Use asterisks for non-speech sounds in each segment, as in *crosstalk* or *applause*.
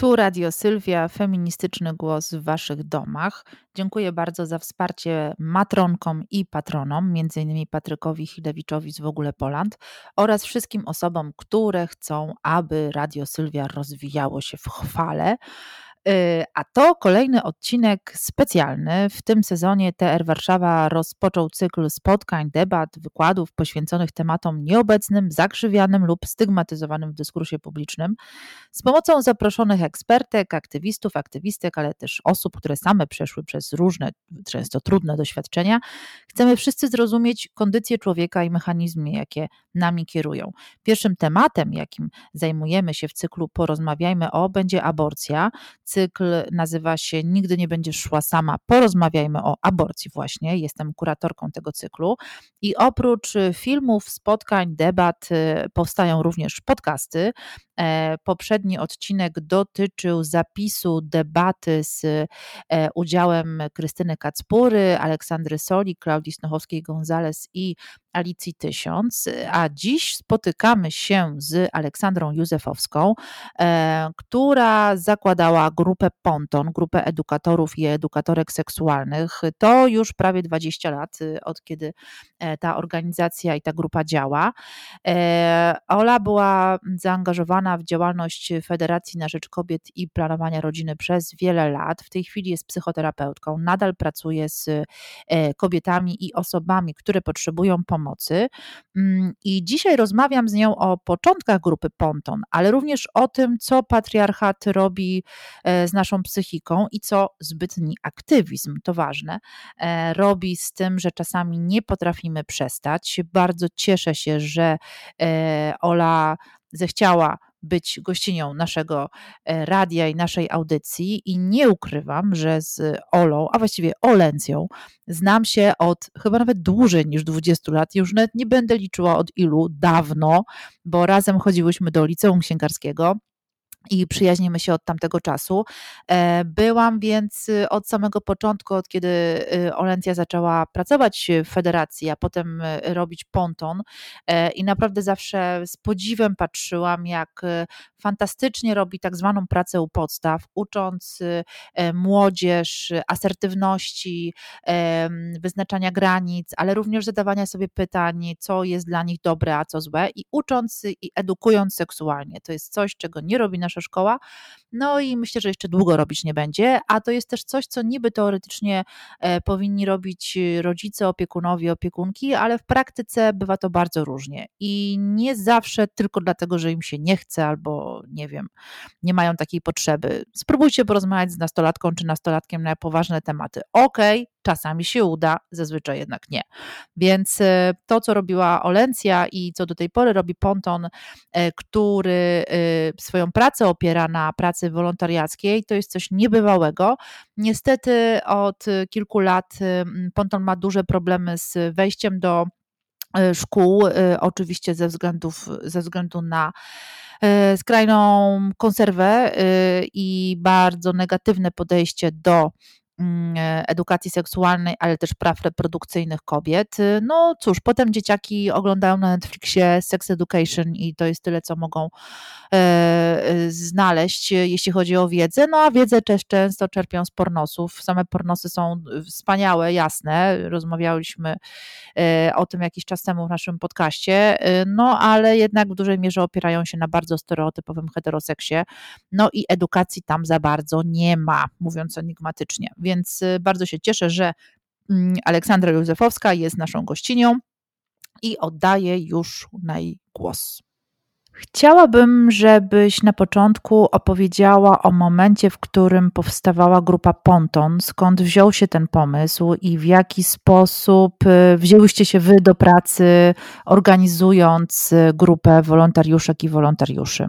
Tu Radio Sylwia, feministyczny głos w Waszych domach. Dziękuję bardzo za wsparcie matronkom i patronom, m.in. Patrykowi Chilewiczowi z W ogóle Poland oraz wszystkim osobom, które chcą, aby Radio Sylwia rozwijało się w chwale. Y, a to kolejny odcinek specjalny. W tym sezonie TR Warszawa rozpoczął cykl spotkań, debat, wykładów poświęconych tematom nieobecnym, zakrzywianym lub stygmatyzowanym w dyskursie publicznym z pomocą zaproszonych ekspertek, aktywistów, aktywistek, ale też osób, które same przeszły przez różne, często trudne doświadczenia. Chcemy wszyscy zrozumieć kondycję człowieka i mechanizmy, jakie nami kierują. Pierwszym tematem, jakim zajmujemy się w cyklu Porozmawiajmy o, będzie aborcja Cykl nazywa się Nigdy nie będziesz szła sama. Porozmawiajmy o aborcji właśnie. Jestem kuratorką tego cyklu. I oprócz filmów, spotkań, debat y, powstają również podcasty. E, poprzedni odcinek dotyczył zapisu debaty z e, udziałem Krystyny Kacpury, Aleksandry Soli, Klaudii Snochowskiej-Gonzalez i Alicji Tysiąc, a dziś spotykamy się z Aleksandrą Józefowską, e, która zakładała grupę Ponton, grupę edukatorów i edukatorek seksualnych. To już prawie 20 lat, od kiedy ta organizacja i ta grupa działa. Ola była zaangażowana w działalność Federacji na Rzecz Kobiet i Planowania Rodziny przez wiele lat. W tej chwili jest psychoterapeutką, nadal pracuje z e, kobietami i osobami, które potrzebują pomocy. Mm, I dzisiaj rozmawiam z nią o początkach grupy Ponton, ale również o tym, co patriarchat robi e, z naszą psychiką i co zbytni aktywizm, to ważne, e, robi z tym, że czasami nie potrafimy przestać. Bardzo cieszę się, że Ola zechciała być gościnią naszego e, radia i naszej audycji i nie ukrywam, że z Olą, a właściwie Olencją, znam się od chyba nawet dłużej niż 20 lat. Już nawet nie będę liczyła od ilu, dawno, bo razem chodziłyśmy do liceum księgarskiego i przyjaźnimy się od tamtego czasu. E, byłam więc y, od samego początku, od kiedy y, Olencja zaczęła pracować w federacji, a potem y, robić ponton e, i naprawdę zawsze z podziwem patrzyłam, jak fantastycznie robi tak zwaną pracę u podstaw, ucząc e, młodzież asertywności, wyznaczania granic, ale również zadawania sobie pytań, co jest dla nich dobre, a co złe i ucząc i edukując seksualnie. To jest coś, czego nie robi nasza szkoła. No i myślę, że jeszcze długo robić nie będzie, a to jest też coś, co niby teoretycznie e, powinni robić rodzice, opiekunowie, opiekunki, ale w praktyce bywa to bardzo różnie i nie zawsze tylko dlatego, że im się nie chce albo nie wiem, nie mają takiej potrzeby. Spróbujcie porozmawiać z nastolatką czy nastolatkiem na poważne tematy. Okej, okay, Czasami się uda, zazwyczaj jednak nie. Więc e, to, co robiła Olencja i co do tej pory robi Ponton, e, który e, swoją pracę opiera na pracy wolontariackiej, to jest coś niebywałego. Niestety od kilku lat Ponton ma duże problemy z wejściem do szkół, oczywiście ze, względów, ze względu na skrajną konserwę i bardzo negatywne podejście do edukacji seksualnej, ale też praw reprodukcyjnych kobiet. Y, no cóż, potem dzieciaki oglądają na Netflixie Sex Education i to jest tyle, co mogą e, e, znaleźć, jeśli chodzi o wiedzę. No a wiedzę też często czerpią z pornosów. Same pornosy są wspaniałe, jasne. Rozmawialiśmy o tym jakiś czas temu w naszym podcaście, no ale jednak w dużej mierze opierają się na bardzo stereotypowym heteroseksie. No i edukacji tam za bardzo nie ma, mówiąc enigmatycznie. Więc y, bardzo się cieszę, że mm, Aleksandra Józefowska jest naszą gościnią i oddaję już głos. Chciałabym, żebyś na początku opowiedziała o momencie, w którym powstawała grupa Ponton, skąd wziął się ten pomysł i w jaki sposób y, wzięłyście się wy do pracy, organizując y, grupę wolontariuszek i wolontariuszy.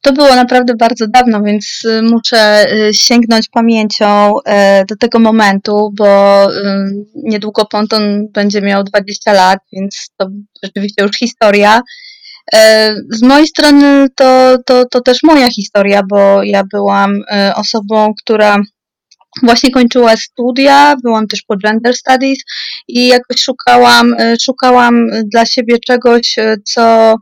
To było naprawdę bardzo dawno, więc y, muszę y, sięgnąć pamięcią y, do tego momentu, bo niedługo Ponton będzie miał 20 lat, więc to rzeczywiście już historia. Z mojej strony to, to, to też moja historia, bo ja byłam osobą, która właśnie kończyła studia, byłam też po gender studies i jakoś szukałam, szukałam dla siebie czegoś, co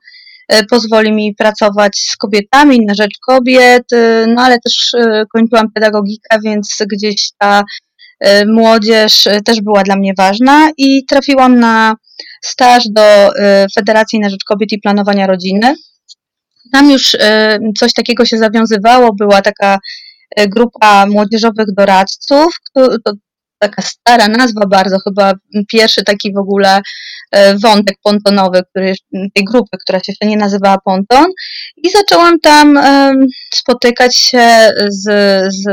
pozwoli mi pracować z kobietami na rzecz kobiet, no ale też kończyłam pedagogikę, więc gdzieś ta młodzież też była dla mnie ważna i trafiłam na staż do Federacji na Rzecz Kobiet i Planowania Rodziny. Tam już coś takiego się zawiązywało, była taka grupa młodzieżowych doradców, taka stara nazwa bardzo, chyba pierwszy taki w ogóle e, wątek pontonowy, który, tej grupy, która się jeszcze nie nazywała Ponton. I zaczęłam tam spotykać się z, z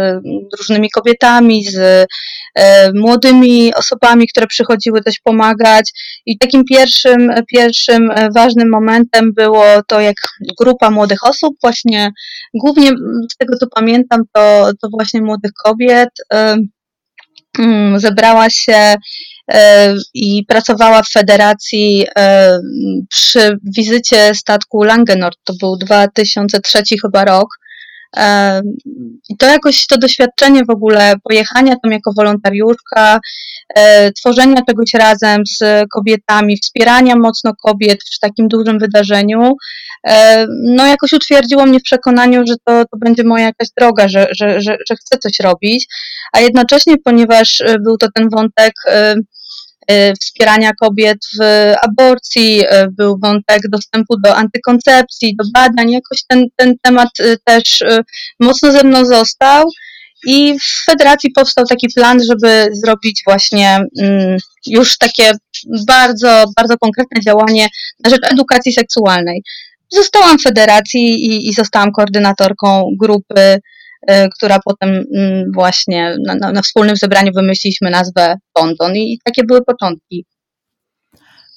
różnymi kobietami, z e, młodymi osobami, które przychodziły też pomagać. I takim pierwszym, pierwszym ważnym momentem było to, jak grupa młodych osób, właśnie głównie z tego co pamiętam, to, to właśnie młodych kobiet, zebrała się e, i pracowała w federacji e, przy wizycie statku Langenord. To był 2003 chyba rok. E, I to jakoś to doświadczenie w ogóle pojechania tam jako wolontariuszka, tworzenia czegoś razem z kobietami, wspierania mocno kobiet w takim dużym wydarzeniu, no jakoś utwierdziło mnie w przekonaniu, że to, to będzie moja jakaś droga, że, że, że, że chcę coś robić a jednocześnie, ponieważ e, był to ten wątek e, e, wspierania kobiet w aborcji, był wątek dostępu do antykoncepcji, do badań, jakoś ten, ten temat też mocno ze mną został. I w federacji powstał taki plan, żeby zrobić właśnie mm, już takie bardzo, bardzo konkretne działanie na rzecz edukacji seksualnej. Zostałam w federacji i, i zostałam koordynatorką grupy Y, która potem mm, właśnie na, na, wspólnym zebraniu wymyśliliśmy nazwę Ponton i takie były początki.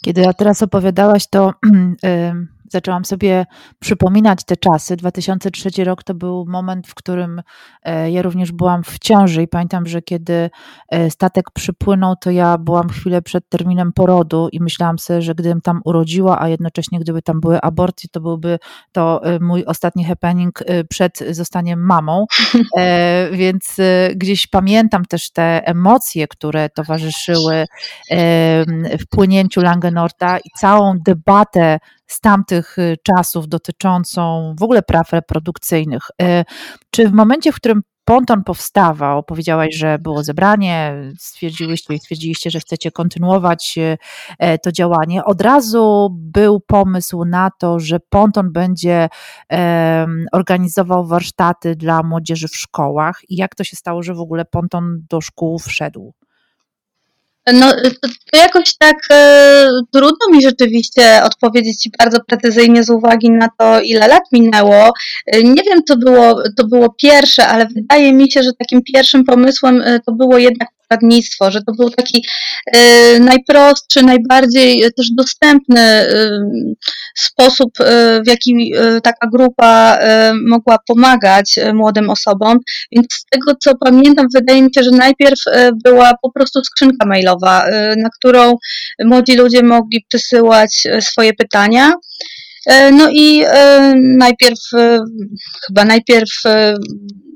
Kiedy ja teraz opowiadałaś, to *clears throat* zaczęłam sobie przypominać te czasy. 2003 rok to był moment, w którym e, ja również byłam w ciąży i pamiętam, że kiedy e, statek przypłynął, to ja byłam chwilę przed terminem porodu i myślałam sobie, że gdybym tam urodziła, a jednocześnie gdyby tam były aborcje, to byłby to e, mój ostatni happening przed zostaniem mamą. *laughs* Więc gdzieś pamiętam też te emocje, które towarzyszyły wpłynięciu Langenorta i całą debatę z tamtych y, czasów dotyczącą w ogóle praw reprodukcyjnych. Y, czy w momencie, w którym Ponton powstawał, powiedziałaś, że było zebranie, stwierdziłyście i stwierdziliście, że chcecie kontynuować y, e, to działanie. Od razu był pomysł na to, że Ponton będzie organizował warsztaty dla młodzieży w szkołach. I jak to się stało, że w ogóle Ponton do szkół wszedł? No, to, to jakoś tak e, trudno mi rzeczywiście odpowiedzieć Ci bardzo precyzyjnie z uwagi na to, ile lat minęło. E, nie wiem, co było, to było pierwsze, ale wydaje mi się, że takim pierwszym pomysłem to było jednak poradnictwo, że to był taki e, najprostszy, najbardziej też dostępny e, sposób, e, w jaki taka grupa mogła pomagać młodym osobom. Więc z tego, co pamiętam, wydaje mi się, że najpierw była po prostu skrzynka mailowa, na którą młodzi ludzie mogli przesyłać swoje pytania. No i najpierw, chyba najpierw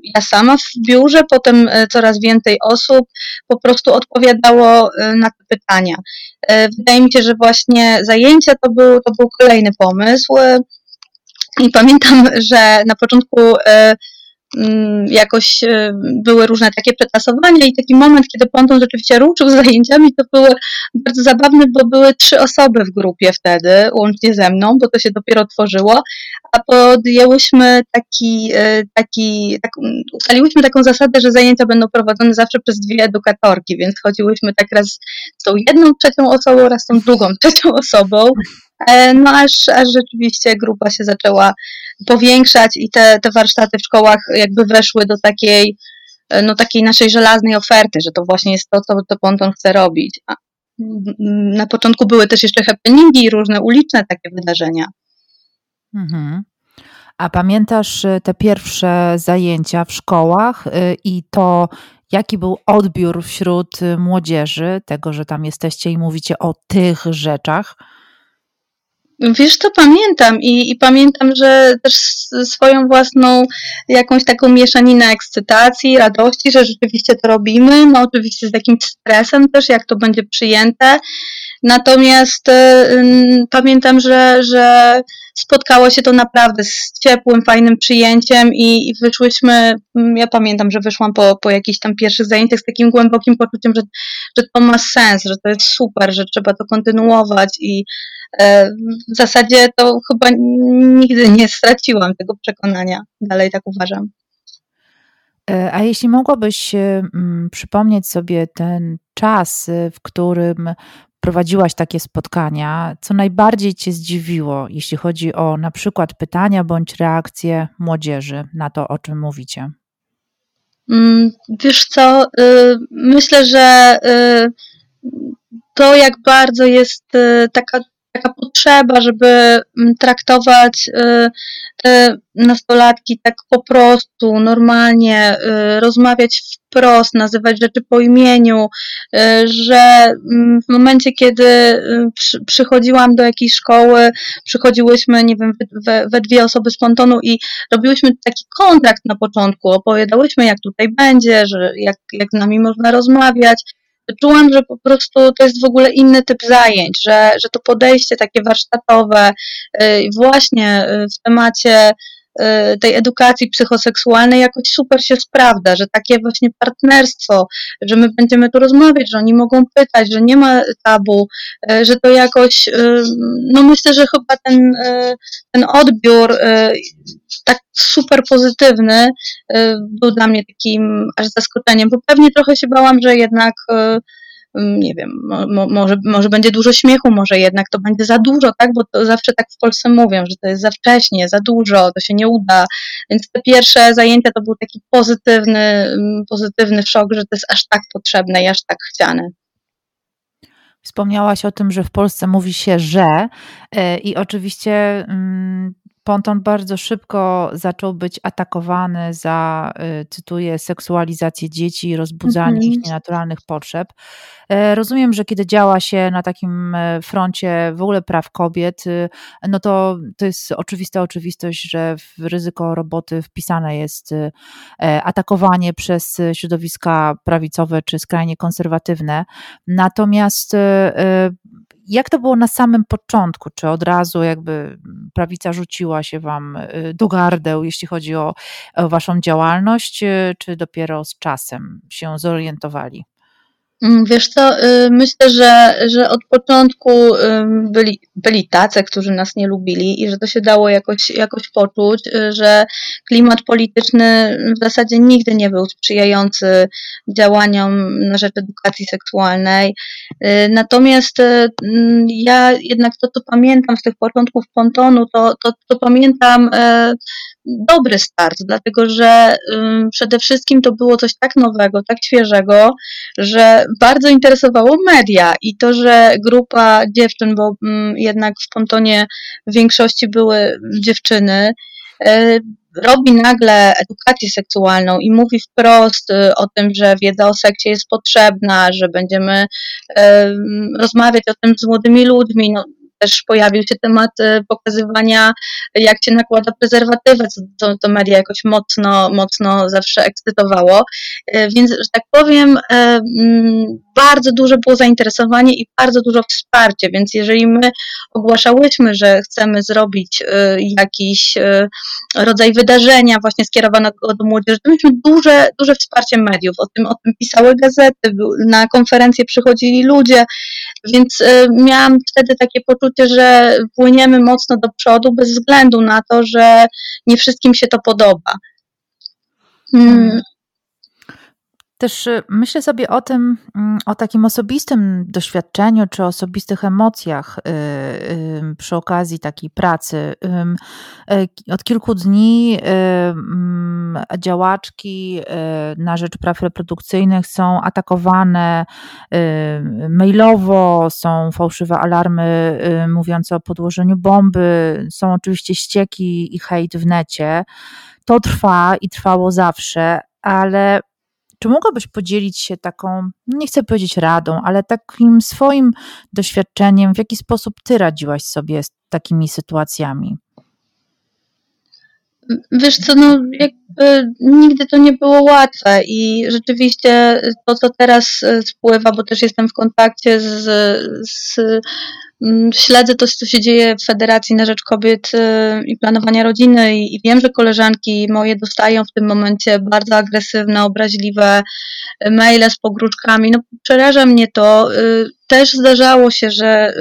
ja sama w biurze, potem e, coraz więcej osób po prostu odpowiadało e, na te pytania. E, wydaje mi się, że właśnie zajęcia to był, to był kolejny pomysł. I pamiętam, że na początku jakoś e, były różne takie przetasowania i taki moment, kiedy Ponton rzeczywiście ruszył z zajęciami, to były bardzo zabawne, bo były trzy osoby w grupie wtedy, łącznie ze mną, bo to się dopiero tworzyło, a podjęłyśmy taki, e, taki tak, ustaliłyśmy taką zasadę, że zajęcia będą prowadzone zawsze przez dwie edukatorki, więc chodziłyśmy tak raz z tą jedną trzecią osobą, raz z tą drugą trzecią osobą, e, no aż, aż rzeczywiście grupa się zaczęła powiększać i te, te warsztaty w szkołach jakby weszły do takiej, no takiej naszej żelaznej oferty, że to właśnie jest to, co to Ponton chce robić. A na początku były też jeszcze happeningi i różne uliczne takie wydarzenia. Mhm. A pamiętasz y, te pierwsze zajęcia w szkołach y, i to, jaki był odbiór wśród młodzieży, tego, że tam jesteście i mówicie o tych rzeczach? Wiesz, to pamiętam i, i pamiętam, że też swoją własną jakąś taką mieszaninę ekscytacji, radości, że rzeczywiście to robimy. No oczywiście z jakimś stresem też, jak to będzie przyjęte. Natomiast y, pamiętam, że, że spotkało się to naprawdę z ciepłym, fajnym przyjęciem i, i wyszłyśmy, mm, ja pamiętam, że wyszłam po, po jakichś tam pierwszych zajęciach z takim głębokim poczuciem, że, że to ma sens, że to jest super, że trzeba to kontynuować i w zasadzie to chyba nigdy nie straciłam tego przekonania. Dalej tak uważam. E, a jeśli mogłabyś mm, przypomnieć sobie ten czas, w którym prowadziłaś takie spotkania, co najbardziej Cię zdziwiło, jeśli chodzi o na przykład pytania bądź reakcje młodzieży na to, o czym mówicie? Mm, wiesz co, y, myślę, że y, to jak bardzo jest y, taka taka potrzeba, żeby mm, traktować y, te nastolatki tak po prostu, normalnie, y, rozmawiać wprost, nazywać rzeczy po imieniu, y, że mm, w momencie, kiedy przychodziłam do jakiejś szkoły, przychodziłyśmy, nie wiem, we, we dwie osoby z pontonu i robiłyśmy taki kontrakt na początku, opowiadałyśmy, jak tutaj będzie, że jak, jak z nami można rozmawiać, czułam, że po prostu to jest w ogóle inny typ zajęć, że, że to podejście takie warsztatowe, y, właśnie y, w temacie tej edukacji psychoseksualnej jakoś super się sprawdza, że takie właśnie partnerstwo, że my będziemy tu rozmawiać, że oni mogą pytać, że nie ma tabu, że to jakoś, no myślę, że chyba ten, ten odbiór tak super pozytywny y, był dla mnie takim aż zaskoczeniem, bo pewnie trochę się bałam, że jednak y, nie wiem, mo, może, może będzie dużo śmiechu, może jednak to będzie za dużo, tak? Bo to zawsze tak w Polsce mówią, że to jest za wcześnie, za dużo, to się nie uda. Więc te pierwsze zajęcia to był taki pozytywny, mm, pozytywny szok, że to jest aż tak potrzebne i aż tak chciane. Wspomniałaś o tym, że w Polsce mówi się, że y, i oczywiście mm, Ponton bardzo szybko zaczął być atakowany za, y, cytuję, seksualizację dzieci i rozbudzanie mhm. ich nienaturalnych potrzeb. E, rozumiem, że kiedy działa się na takim e, froncie w ogóle praw kobiet, y, no to to jest oczywista oczywistość, że w ryzyko roboty wpisane jest y, e, atakowanie przez środowiska prawicowe czy skrajnie konserwatywne. Natomiast jak to było na samym początku? Czy od razu jakby prawica rzuciła się wam y, do gardeł, jeśli chodzi o, o waszą działalność, y, czy dopiero z czasem się zorientowali? Mm, wiesz co, y, myślę, że, że od początku byli, byli tacy, którzy nas nie lubili i że to się dało jakoś, jakoś poczuć, y, że klimat polityczny w zasadzie nigdy nie był sprzyjający działaniom na rzecz edukacji seksualnej. Y, natomiast ja jednak to, co pamiętam z tych początków Pontonu, to, to, to pamiętam dobry start, dlatego że przede wszystkim to było coś tak nowego, tak świeżego, że bardzo interesowało media i to, że grupa dziewczyn, bo jednak w Pontonie w większości były dziewczyny, e, robi nagle edukację seksualną i mówi wprost y, o tym, że wiedza o sekcie jest potrzebna, że będziemy rozmawiać o tym z młodymi ludźmi. No, też pojawił się temat e, pokazywania, jak się nakłada prezerwatywę, co, co to media jakoś mocno, mocno zawsze ekscytowało. E, więc, że tak powiem, e, mm, bardzo duże było zainteresowanie i bardzo dużo wsparcie, więc jeżeli my ogłaszałyśmy, że chcemy zrobić jakiś rodzaj wydarzenia właśnie skierowanego do młodzieży, to mieliśmy duże, duże wsparcie mediów, o tym, o tym pisały gazety, na konferencje przychodzili ludzie, więc miałam wtedy takie poczucie, poczucie, że płyniemy mocno do przodu bez względu na to, że nie wszystkim się to podoba. Hmm. Też y, myślę sobie o tym, mm, o takim osobistym doświadczeniu czy osobistych emocjach y, y, przy okazji takiej pracy. Od kilku dni mm, działaczki na rzecz praw reprodukcyjnych są atakowane mailowo, są fałszywe alarmy mówiące o podłożeniu bomby, są oczywiście ścieki i hejt w necie. To trwa i trwało zawsze, ale czy mogłabyś podzielić się taką, nie chcę powiedzieć radą, ale takim swoim doświadczeniem, w jaki sposób ty radziłaś sobie z takimi sytuacjami? Wiesz co, no jakby nigdy to nie było łatwe i rzeczywiście to, co teraz spływa, bo też jestem w kontakcie z, z śledzę to, co się dzieje w Federacji na Rzecz Kobiet e, i Planowania Rodziny i, wiem, że koleżanki moje dostają w tym momencie bardzo agresywne, obraźliwe maile z pogróżkami. No przeraża mnie to. Y, też zdarzało się, że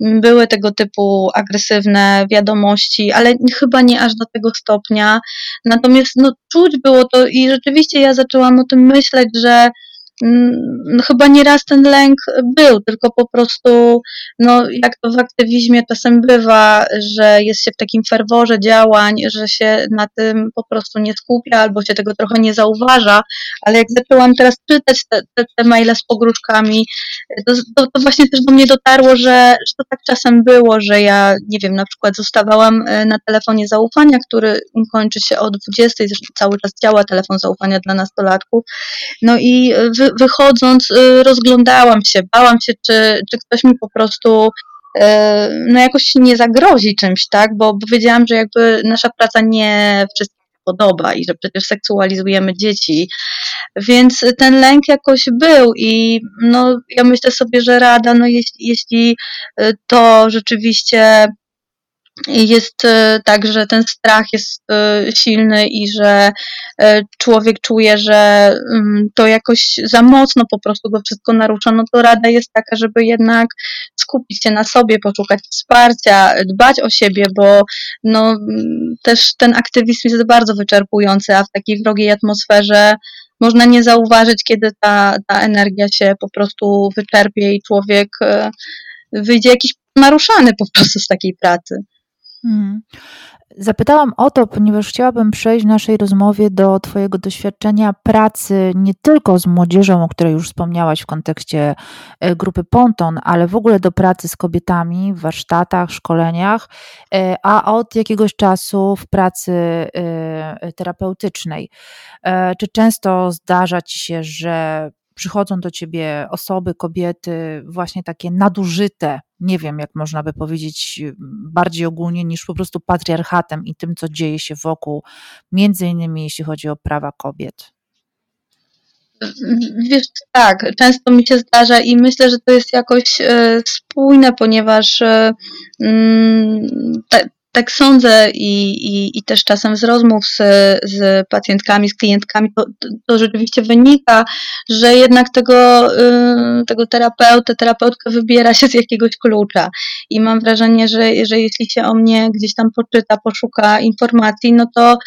y, były tego typu agresywne wiadomości, ale chyba nie aż do tego stopnia. Natomiast no, czuć było to i rzeczywiście ja zaczęłam o tym myśleć, że no, chyba nieraz ten lęk był, tylko po prostu, no, jak to w aktywizmie czasem bywa, że jest się w takim ferworze działań, że się na tym po prostu nie skupia albo się tego trochę nie zauważa, ale jak zaczęłam teraz czytać te, te, te maile z pogróżkami, to, to, to, właśnie też do mnie dotarło, że, że to tak czasem było, że ja, nie wiem, na przykład zostawałam e, na telefonie zaufania, który kończy się o 20, zresztą cały czas działa telefon zaufania dla nastolatków, no i wy, wychodząc y, rozglądałam się, bałam się, czy, czy ktoś mi po prostu y, no jakoś nie zagrozi czymś, tak, bo, bo wiedziałam, że jakby nasza praca nie wszystkim podoba i że przecież seksualizujemy dzieci, więc ten lęk jakoś był i no ja myślę sobie, że rada, no jeśli, jeśli y, to rzeczywiście jest e, tak, że ten strach jest e, silny i że e, człowiek czuje, że mm, to jakoś za mocno po prostu go wszystko narusza, no to rada jest taka, żeby jednak skupić się na sobie, poszukać wsparcia, dbać o siebie, bo no, mm, też ten aktywizm jest bardzo wyczerpujący, a w takiej wrogiej atmosferze można nie zauważyć, kiedy ta, ta energia się po prostu wyczerpie i człowiek wyjdzie jakiś naruszany po prostu z takiej pracy. Mhm. Zapytałam o to, ponieważ chciałabym przejść w naszej rozmowie do Twojego doświadczenia pracy nie tylko z młodzieżą, o której już wspomniałaś w kontekście e, grupy Ponton, ale w ogóle do pracy z kobietami w warsztatach, szkoleniach, e, a od jakiegoś czasu w pracy e, terapeutycznej. Czy często zdarza Ci się, że przychodzą do ciebie osoby, kobiety, właśnie takie nadużyte, nie wiem, jak można by powiedzieć bardziej ogólnie niż po prostu patriarchatem i tym, co dzieje się wokół, między innymi jeśli chodzi o prawa kobiet. Wiesz, tak, często mi się zdarza i myślę, że to jest jakoś e, spójne, ponieważ e, mm, tak sądzę i, i, i też czasem z rozmów z, z pacjentkami, z klientkami, to, to rzeczywiście wynika, że jednak tego, y, tego terapeutę, terapeutkę wybiera się z jakiegoś klucza. I mam wrażenie, że, że jeśli się o mnie gdzieś tam poczyta, poszuka informacji, no to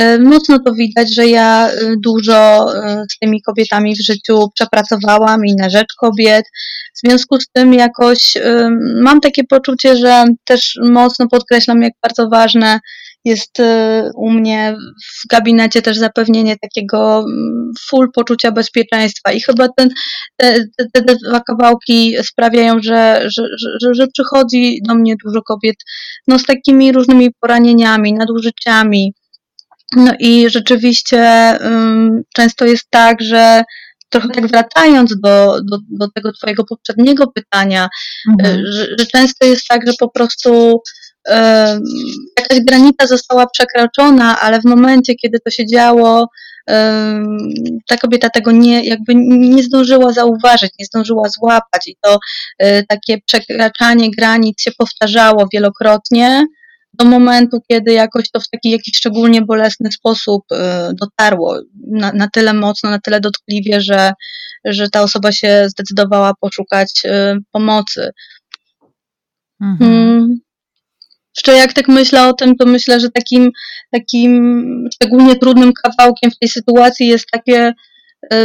y, mocno to widać, że ja y, dużo z tymi kobietami w życiu przepracowałam i na rzecz kobiet. W związku z tym jakoś mam takie poczucie, że też mocno podkreślam, jak bardzo ważne jest y, u mnie w gabinecie też zapewnienie takiego full poczucia bezpieczeństwa i chyba ten, te, te, te dwa kawałki sprawiają, że, że, że, że przychodzi do mnie dużo kobiet no, z takimi różnymi poranieniami, nadużyciami. No i rzeczywiście um, często jest tak, że trochę tak wracając do, do, do tego Twojego poprzedniego pytania, mhm. że, że często jest tak, że po prostu jakaś granica została przekroczona, ale w momencie, kiedy to się działo, ta kobieta tego nie, jakby nie zdążyła zauważyć, nie zdążyła złapać i to e, takie przekraczanie granic się powtarzało wielokrotnie do momentu, kiedy jakoś to w taki jakiś szczególnie bolesny sposób e, dotarło na, na tyle mocno, na tyle dotkliwie, że, że ta osoba się zdecydowała poszukać e, pomocy. Mhm. Mm. Jeszcze jak tak myślę o tym, to myślę, że takim, takim szczególnie trudnym kawałkiem w tej sytuacji jest takie y,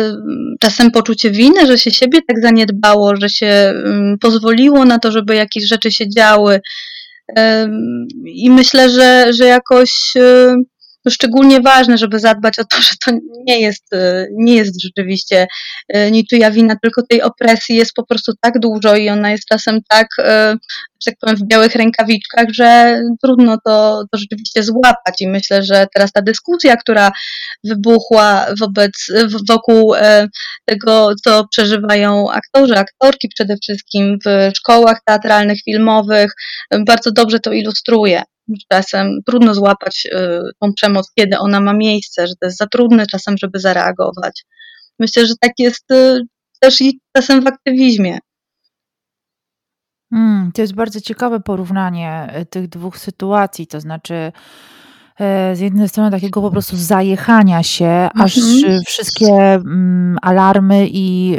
czasem poczucie winy, że się siebie tak zaniedbało, że się y, pozwoliło na to, żeby jakieś rzeczy się działy. Y, I myślę, że, że jakoś szczególnie ważne, żeby zadbać o to, że to nie jest, e, nie jest rzeczywiście e, niczyja wina, tylko tej opresji jest po prostu tak dużo i ona jest czasem tak, e, że tak powiem, w białych rękawiczkach, że trudno to, to rzeczywiście złapać i myślę, że teraz ta dyskusja, która wybuchła wobec, wokół tego, co przeżywają aktorzy, aktorki przede wszystkim w szkołach teatralnych, filmowych, bardzo dobrze to ilustruje. Czasem trudno złapać y, tą przemoc, kiedy ona ma miejsce, że to jest za trudne czasem, żeby zareagować. Myślę, że tak jest y, też i czasem w aktywizmie. Hmm, to jest bardzo ciekawe porównanie tych dwóch sytuacji, to znaczy z jednej strony takiego po prostu zajechania się, aż mhm. wszystkie mm, alarmy i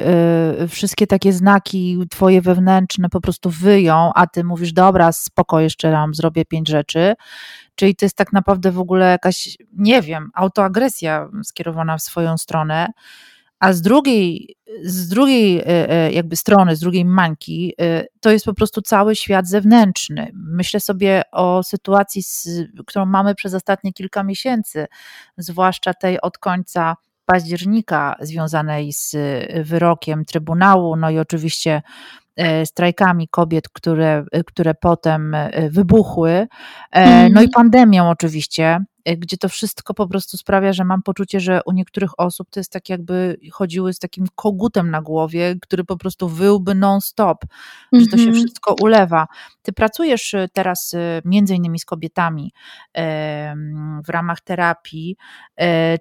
y, wszystkie takie znaki twoje wewnętrzne po prostu wyją, a ty mówisz, dobra, spoko, jeszcze ram, zrobię pięć rzeczy. Czyli to jest tak naprawdę w ogóle jakaś, nie wiem, autoagresja skierowana w swoją stronę. A z drugiej, z drugiej e, e, jakby strony, z drugiej mańki, e, to jest po prostu cały świat zewnętrzny. Myślę sobie o sytuacji, którą mamy przez ostatnie kilka miesięcy, zwłaszcza tej od końca października związanej z wyrokiem Trybunału, no i oczywiście strajkami kobiet, które, które potem wybuchły, no i mhm. pandemią oczywiście, E, gdzie to wszystko po prostu sprawia, że mam poczucie, że u niektórych osób to jest tak jakby chodziły z takim kogutem na głowie, który po prostu wyłby non-stop, mm-hmm. że to się mhm. wszystko ulewa. Ty pracujesz e, teraz e, między innymi z kobietami w ramach terapii.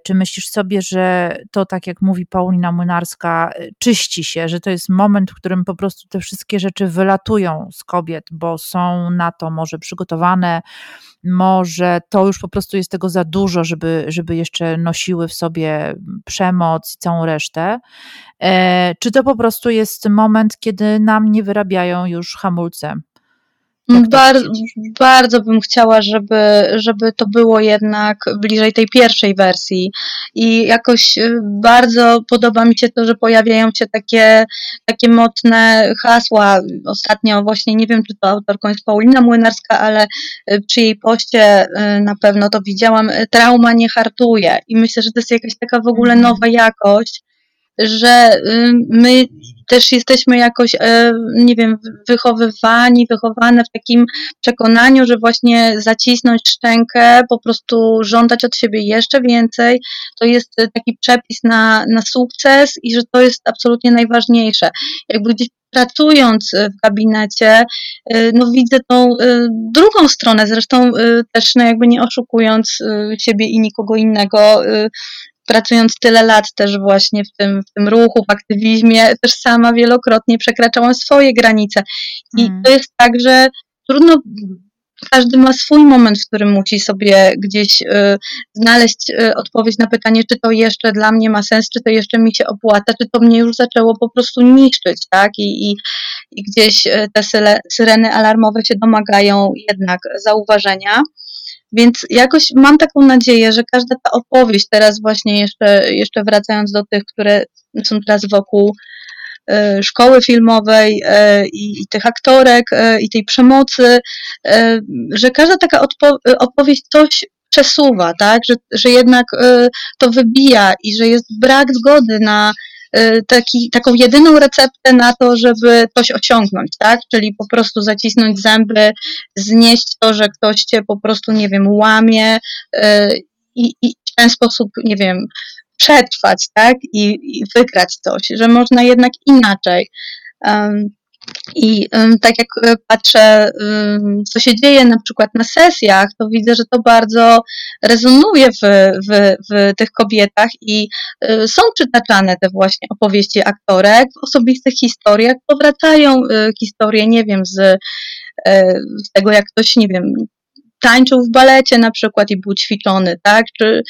Czy myślisz sobie, że to tak jak mówi Paulina Młynarska, czyści się, że to jest moment, w którym po prostu te wszystkie rzeczy wylatują z kobiet, bo są na to może przygotowane, może to już po prostu jest tego za dużo, żeby, żeby jeszcze nosiły w sobie przemoc i całą resztę. E, czy to po prostu jest moment, kiedy nam nie wyrabiają już hamulce? Bar bardzo bym chciała, żeby, żeby to było jednak bliżej tej pierwszej wersji. I jakoś y, bardzo podoba mi się to, że pojawiają się takie, takie mocne hasła. Ostatnio właśnie, nie wiem, czy to autorką jest Paulina Młynarska, ale y, przy jej poście y, na pewno to widziałam. Trauma nie hartuje. I myślę, że to jest jakaś taka w ogóle mhm. nowa jakość, że my też jesteśmy jakoś, e, nie wiem, wychowywani, wychowane w takim przekonaniu, że właśnie zacisnąć szczękę, po prostu żądać od siebie jeszcze więcej, to jest taki przepis na, na sukces i że to jest absolutnie najważniejsze. Jakby gdzieś pracując w gabinecie, e, no widzę tą e, drugą stronę, zresztą też no jakby nie oszukując siebie i nikogo innego, pracując tyle lat też właśnie w tym, w tym ruchu, w aktywizmie, też sama wielokrotnie przekraczałam swoje granice. I mm. to jest tak, że trudno każdy ma swój moment, w którym musi sobie gdzieś y, znaleźć y, odpowiedź na pytanie, czy to jeszcze dla mnie ma sens, czy to jeszcze mi się opłaca, czy to mnie już zaczęło po prostu niszczyć, tak? I, i, i gdzieś y, te syle, syreny alarmowe się domagają jednak zauważenia. Więc jakoś mam taką nadzieję, że każda ta opowieść, teraz właśnie jeszcze, jeszcze wracając do tych, które są teraz wokół e, szkoły filmowej e, i, tych aktorek e, i tej przemocy, że każda taka opowieść coś przesuwa, tak? że, że jednak to wybija i że jest brak zgody na taki, taką jedyną receptę na to, żeby coś osiągnąć, tak? Czyli po prostu zacisnąć zęby, znieść to, że ktoś cię po prostu, nie wiem, łamie y, i, i w ten sposób, nie wiem, przetrwać, tak? I, i wygrać coś, że można jednak inaczej. Um, i tak jak e, patrzę, co się dzieje na przykład na sesjach, to widzę, że to bardzo rezonuje w, w, w tych kobietach i y, są przytaczane te właśnie opowieści aktorek w osobistych historiach, powracają y, historie, nie wiem, z, z tego, jak ktoś, nie wiem, tańczył w balecie na przykład i był ćwiczony, tak? Czy,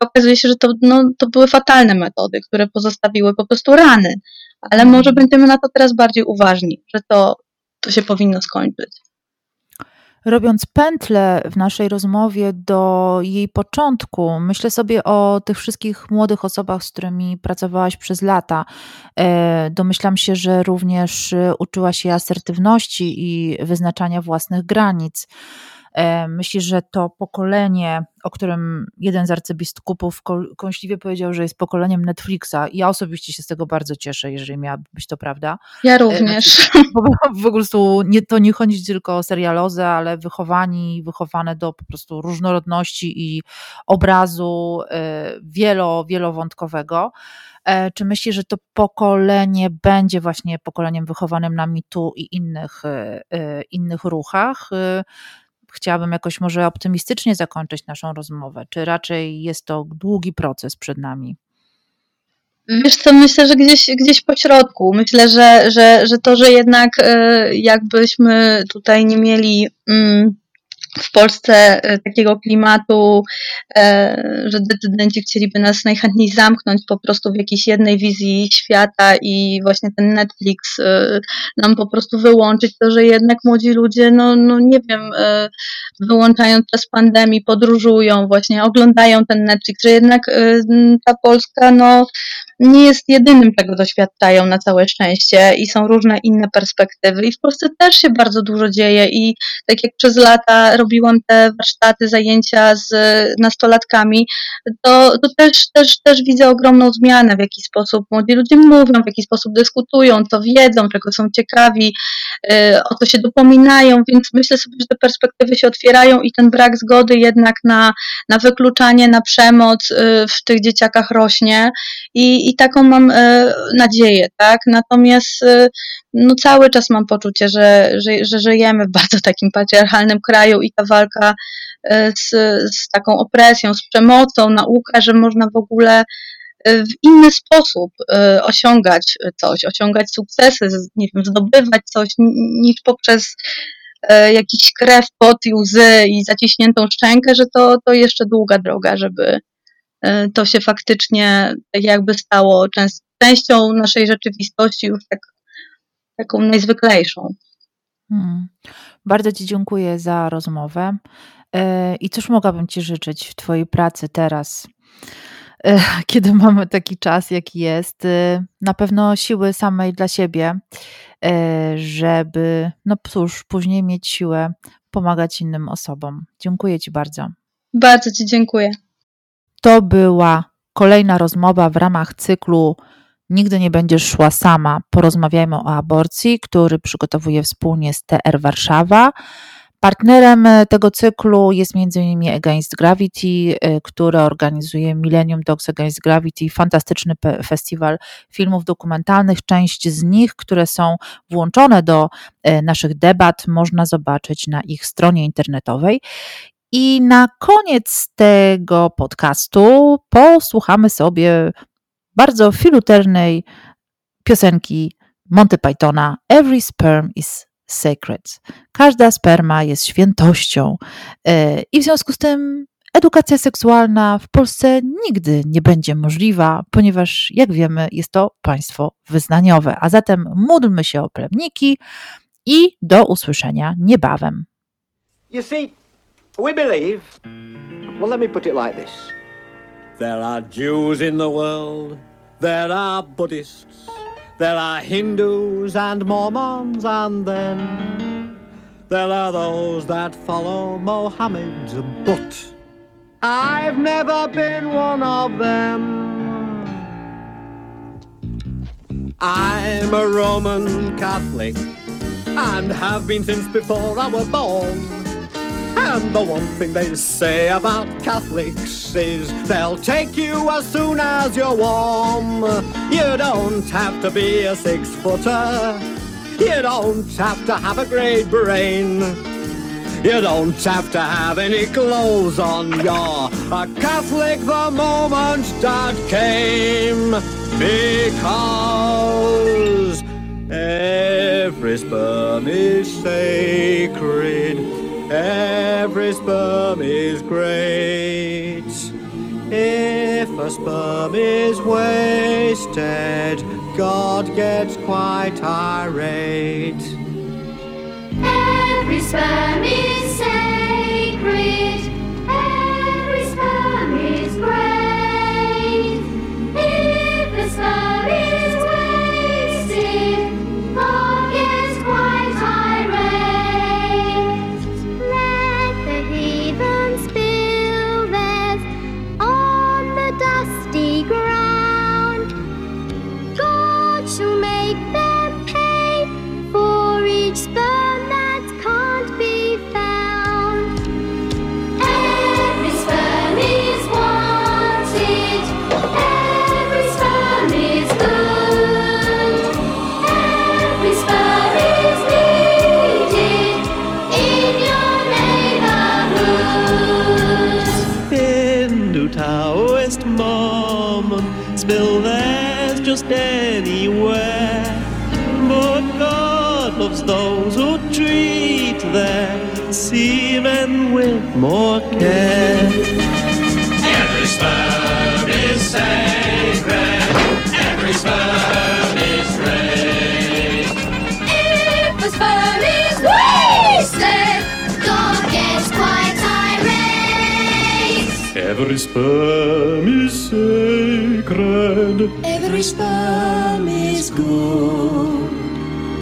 okazuje się, że to, no, to były fatalne metody, które pozostawiły po prostu rany ale może będziemy na to teraz bardziej uważni, że to, to się powinno skończyć. Robiąc pętlę w naszej rozmowie do jej początku, myślę sobie o tych wszystkich młodych osobach, z którymi pracowałaś przez lata. E, domyślam się, że również uczyłaś się asertywności i wyznaczania własnych granic. E, myślisz, że to pokolenie, o którym jeden z arcybiskupów kąśliwie powiedział, że jest pokoleniem Netflixa ja osobiście się z tego bardzo cieszę, jeżeli miałaby być to prawda. Ja e, również. Znaczy, *laughs* po prostu nie, to nie chodzi tylko o serialozę, ale wychowani, wychowane do po prostu różnorodności i obrazu e, wielo, wielowątkowego. Czy myślisz, że to pokolenie będzie właśnie pokoleniem wychowanym na mitu i innych, innych ruchach? Chciałabym jakoś może optymistycznie zakończyć naszą rozmowę, czy raczej jest to długi proces przed nami? Wiesz co, myślę, że gdzieś, gdzieś po środku. Myślę, że, że, że to, że jednak e, jakbyśmy tutaj nie mieli mm, w Polsce e, takiego klimatu, e, że decydenci chcieliby nas najchętniej zamknąć po prostu w jakiejś jednej wizji świata i właśnie ten Netflix e, nam po prostu wyłączyć, to że jednak młodzi ludzie, no, no nie wiem, wyłączają przez pandemii, podróżują, właśnie oglądają ten Netflix, że jednak ta Polska, no nie jest jedynym, czego doświadczają na całe szczęście i są różne inne perspektywy. I w Polsce też się bardzo dużo dzieje i tak jak przez lata robiłam te warsztaty, zajęcia z nastolatkami, to, to też, też, też widzę ogromną zmianę, w jaki sposób młodzi ludzie mówią, w jaki sposób dyskutują, co wiedzą, czego są ciekawi, y, o co się dopominają, więc myślę sobie, że te perspektywy się otwierają i ten brak zgody jednak na, na wykluczanie, na przemoc y, w tych dzieciakach rośnie i, i taką mam e, nadzieję, tak? Natomiast e, no cały czas mam poczucie, że, że, że żyjemy w bardzo takim patriarchalnym kraju i ta walka e, z, z taką opresją, z przemocą, nauka, że można w ogóle w inny sposób osiągać coś, osiągać sukcesy, nie wiem, zdobywać coś niż poprzez jakiś krew, pot i łzy i zaciśniętą szczękę, że to, to jeszcze długa droga, żeby, to się faktycznie tak jakby stało częścią naszej rzeczywistości, już tak, taką najzwyklejszą. Hmm. Bardzo Ci dziękuję za rozmowę. E, I cóż mogłabym Ci życzyć w Twojej pracy teraz, e, *laughs* kiedy mamy taki czas, jaki jest? Na pewno siły samej dla siebie, żeby, no cóż, później mieć siłę pomagać innym osobom. Dziękuję Ci bardzo. Bardzo Ci dziękuję. To była kolejna rozmowa w ramach cyklu Nigdy nie będziesz szła sama. Porozmawiajmy o aborcji, który przygotowuje wspólnie z TR Warszawa. Partnerem tego cyklu jest m.in. Against Gravity, y, który organizuje Millennium Dogs Against Gravity, fantastyczny festiwal filmów dokumentalnych. Część z nich, które są włączone do y, naszych debat, można zobaczyć na ich stronie internetowej. I na koniec tego podcastu posłuchamy sobie bardzo filuternej piosenki Monty Pythona Every sperm is sacred. Każda sperma jest świętością e, i w związku z tym edukacja seksualna w Polsce nigdy nie będzie możliwa, ponieważ jak wiemy jest to państwo wyznaniowe. A zatem módlmy się o plemniki i do usłyszenia niebawem. You see, We believe. Well, let me put it like this there are Jews in the world, there are Buddhists, there are Hindus and Mormons, and then there are those that follow Mohammed. But I've never been one of them. I'm a Roman Catholic and have been since before I was born. And the one thing they say about Catholics is they'll take you as soon as you're warm. You don't have to be a six footer. You don't have to have a great brain. You don't have to have any clothes on. You're a Catholic the moment that came. Because every sperm is sacred. Every sperm is great. If a sperm is wasted, God gets quite irate. Every sperm is their semen with more care. Every sperm is sacred. Every sperm is raised. If a sperm is wasted, God gets quite irate. Every sperm is sacred. Every sperm is good.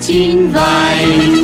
金块